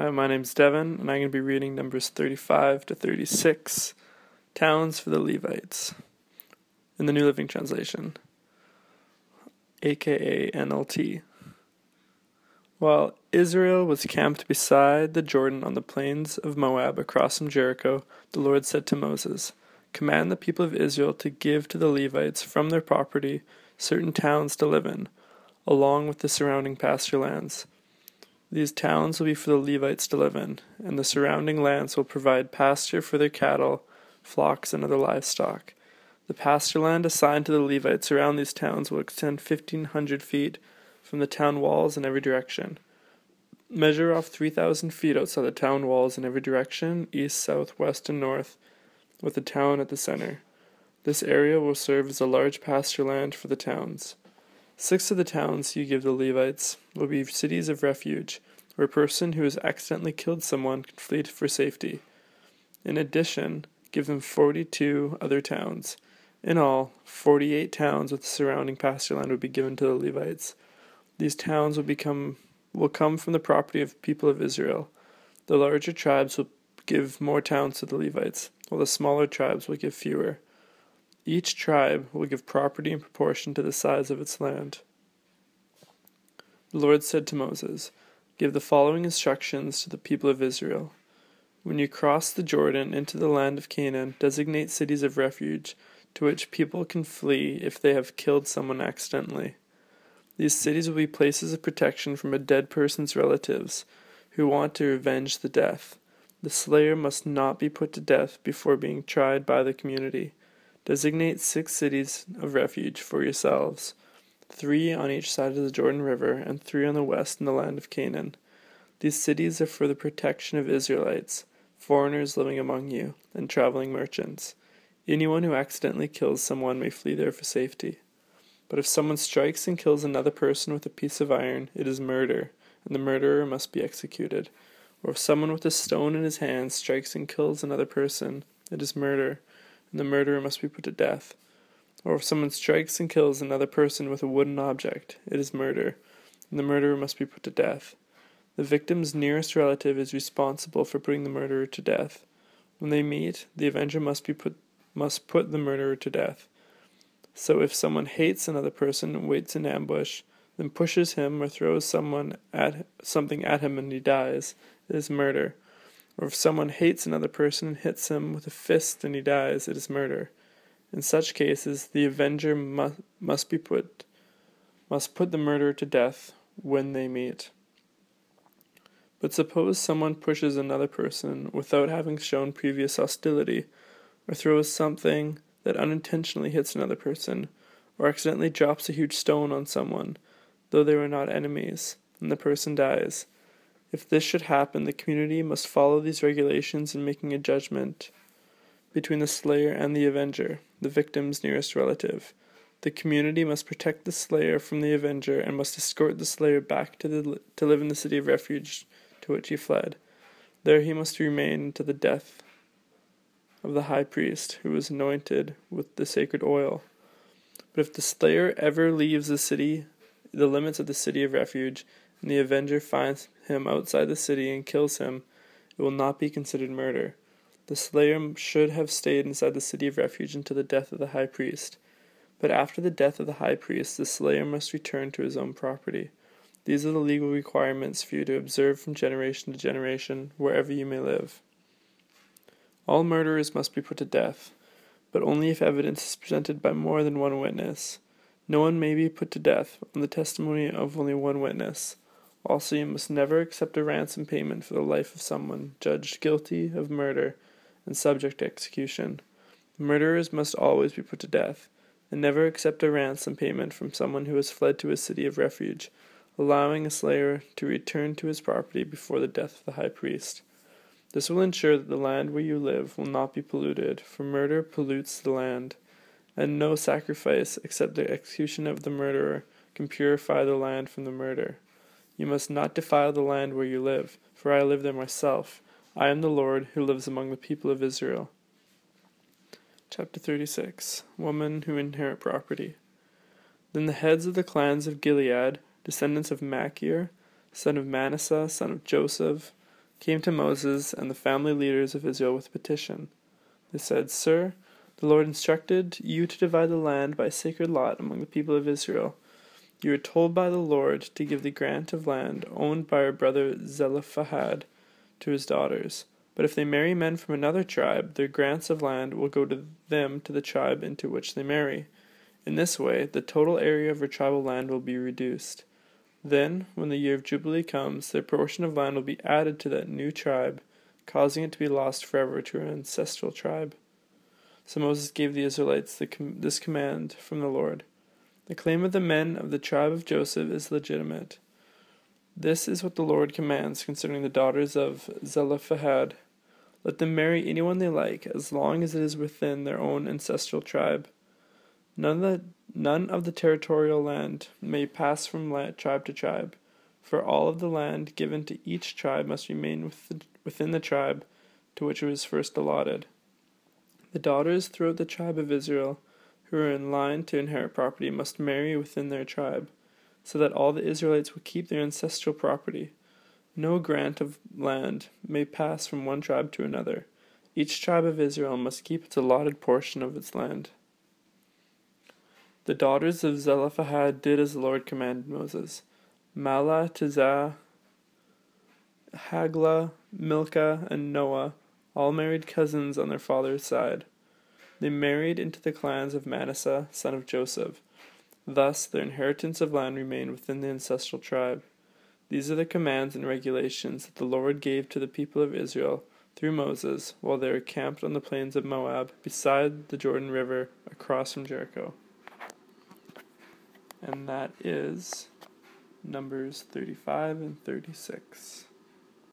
Hi, my name's Devin, and I'm going to be reading numbers 35 to 36 Towns for the Levites in the New Living Translation, aka NLT. While Israel was camped beside the Jordan on the plains of Moab across from Jericho, the Lord said to Moses, Command the people of Israel to give to the Levites from their property certain towns to live in, along with the surrounding pasture lands these towns will be for the Levites to live in, and the surrounding lands will provide pasture for their cattle, flocks, and other livestock. The pasture land assigned to the Levites around these towns will extend fifteen hundred feet from the town walls in every direction. Measure off three thousand feet outside the town walls in every direction, east, south, west, and north, with the town at the center. This area will serve as a large pasture land for the towns. Six of the towns you give the Levites will be cities of refuge, where a person who has accidentally killed someone can flee for safety. In addition, give them 42 other towns. In all, 48 towns with the surrounding pasture land will be given to the Levites. These towns will become will come from the property of people of Israel. The larger tribes will give more towns to the Levites, while the smaller tribes will give fewer. Each tribe will give property in proportion to the size of its land. The Lord said to Moses, Give the following instructions to the people of Israel. When you cross the Jordan into the land of Canaan, designate cities of refuge to which people can flee if they have killed someone accidentally. These cities will be places of protection from a dead person's relatives who want to revenge the death. The slayer must not be put to death before being tried by the community. Designate six cities of refuge for yourselves, three on each side of the Jordan River, and three on the west in the land of Canaan. These cities are for the protection of Israelites, foreigners living among you, and traveling merchants. Anyone who accidentally kills someone may flee there for safety. But if someone strikes and kills another person with a piece of iron, it is murder, and the murderer must be executed. Or if someone with a stone in his hand strikes and kills another person, it is murder, and the murderer must be put to death. Or if someone strikes and kills another person with a wooden object, it is murder, and the murderer must be put to death. The victim's nearest relative is responsible for putting the murderer to death. When they meet, the avenger must be put must put the murderer to death. So if someone hates another person and waits in ambush, then pushes him or throws someone at something at him and he dies, it is murder or if someone hates another person and hits him with a fist and he dies, it is murder. In such cases, the avenger must, must be put must put the murderer to death when they meet. But suppose someone pushes another person without having shown previous hostility, or throws something that unintentionally hits another person, or accidentally drops a huge stone on someone, though they were not enemies, and the person dies if this should happen, the community must follow these regulations in making a judgment between the slayer and the avenger, the victim's nearest relative. The community must protect the slayer from the avenger and must escort the slayer back to, the, to live in the city of refuge to which he fled. There he must remain to the death of the high priest, who was anointed with the sacred oil. But if the slayer ever leaves the city, the limits of the city of refuge, and the avenger finds him outside the city and kills him, it will not be considered murder. The slayer should have stayed inside the city of refuge until the death of the high priest. But after the death of the high priest, the slayer must return to his own property. These are the legal requirements for you to observe from generation to generation, wherever you may live. All murderers must be put to death, but only if evidence is presented by more than one witness. No one may be put to death on the testimony of only one witness. Also, you must never accept a ransom payment for the life of someone judged guilty of murder and subject to execution. Murderers must always be put to death, and never accept a ransom payment from someone who has fled to a city of refuge, allowing a slayer to return to his property before the death of the high priest. This will ensure that the land where you live will not be polluted, for murder pollutes the land, and no sacrifice except the execution of the murderer can purify the land from the murder. You must not defile the land where you live, for I live there myself. I am the Lord who lives among the people of Israel. Chapter 36 Women who inherit property. Then the heads of the clans of Gilead, descendants of Machir, son of Manasseh, son of Joseph, came to Moses and the family leaders of Israel with a petition. They said, Sir, the Lord instructed you to divide the land by sacred lot among the people of Israel. You were told by the Lord to give the grant of land owned by our brother Zelophehad to his daughters. But if they marry men from another tribe, their grants of land will go to them to the tribe into which they marry. In this way, the total area of her tribal land will be reduced. Then, when the year of Jubilee comes, their portion of land will be added to that new tribe, causing it to be lost forever to her ancestral tribe. So Moses gave the Israelites com- this command from the Lord The claim of the men of the tribe of Joseph is legitimate. This is what the Lord commands concerning the daughters of Zelophehad. Let them marry anyone they like, as long as it is within their own ancestral tribe. None of the, none of the territorial land may pass from tribe to tribe, for all of the land given to each tribe must remain within the tribe to which it was first allotted. The daughters throughout the tribe of Israel who are in line to inherit property must marry within their tribe, so that all the Israelites will keep their ancestral property. No grant of land may pass from one tribe to another. Each tribe of Israel must keep its allotted portion of its land. The daughters of Zelophehad did as the Lord commanded Moses. Mahlah, Tirzah, Hoglah, Milcah, and Noah all married cousins on their father's side. They married into the clans of Manasseh, son of Joseph. Thus, their inheritance of land remained within the ancestral tribe. These are the commands and regulations that the Lord gave to the people of Israel through Moses while they were camped on the plains of Moab beside the Jordan River across from Jericho and that is Numbers 35 and 36.